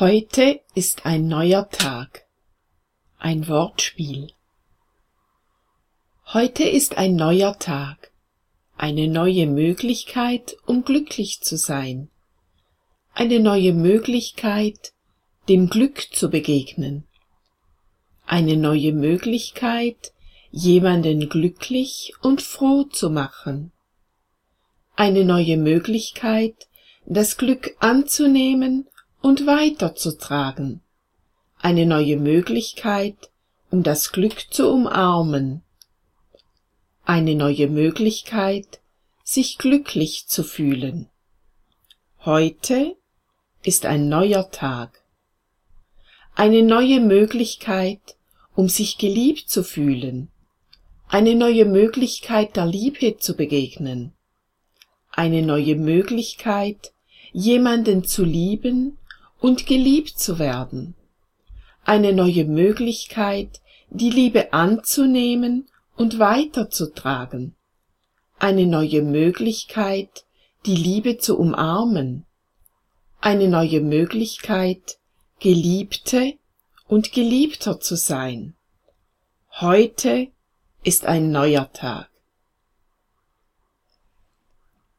Heute ist ein neuer Tag. Ein Wortspiel. Heute ist ein neuer Tag. Eine neue Möglichkeit, um glücklich zu sein. Eine neue Möglichkeit, dem Glück zu begegnen. Eine neue Möglichkeit, jemanden glücklich und froh zu machen. Eine neue Möglichkeit, das Glück anzunehmen und weiterzutragen. Eine neue Möglichkeit, um das Glück zu umarmen. Eine neue Möglichkeit, sich glücklich zu fühlen. Heute ist ein neuer Tag. Eine neue Möglichkeit, um sich geliebt zu fühlen. Eine neue Möglichkeit der Liebe zu begegnen. Eine neue Möglichkeit, jemanden zu lieben und geliebt zu werden. Eine neue Möglichkeit, die Liebe anzunehmen und weiterzutragen. Eine neue Möglichkeit, die Liebe zu umarmen. Eine neue Möglichkeit, Geliebte und Geliebter zu sein. Heute ist ein neuer Tag.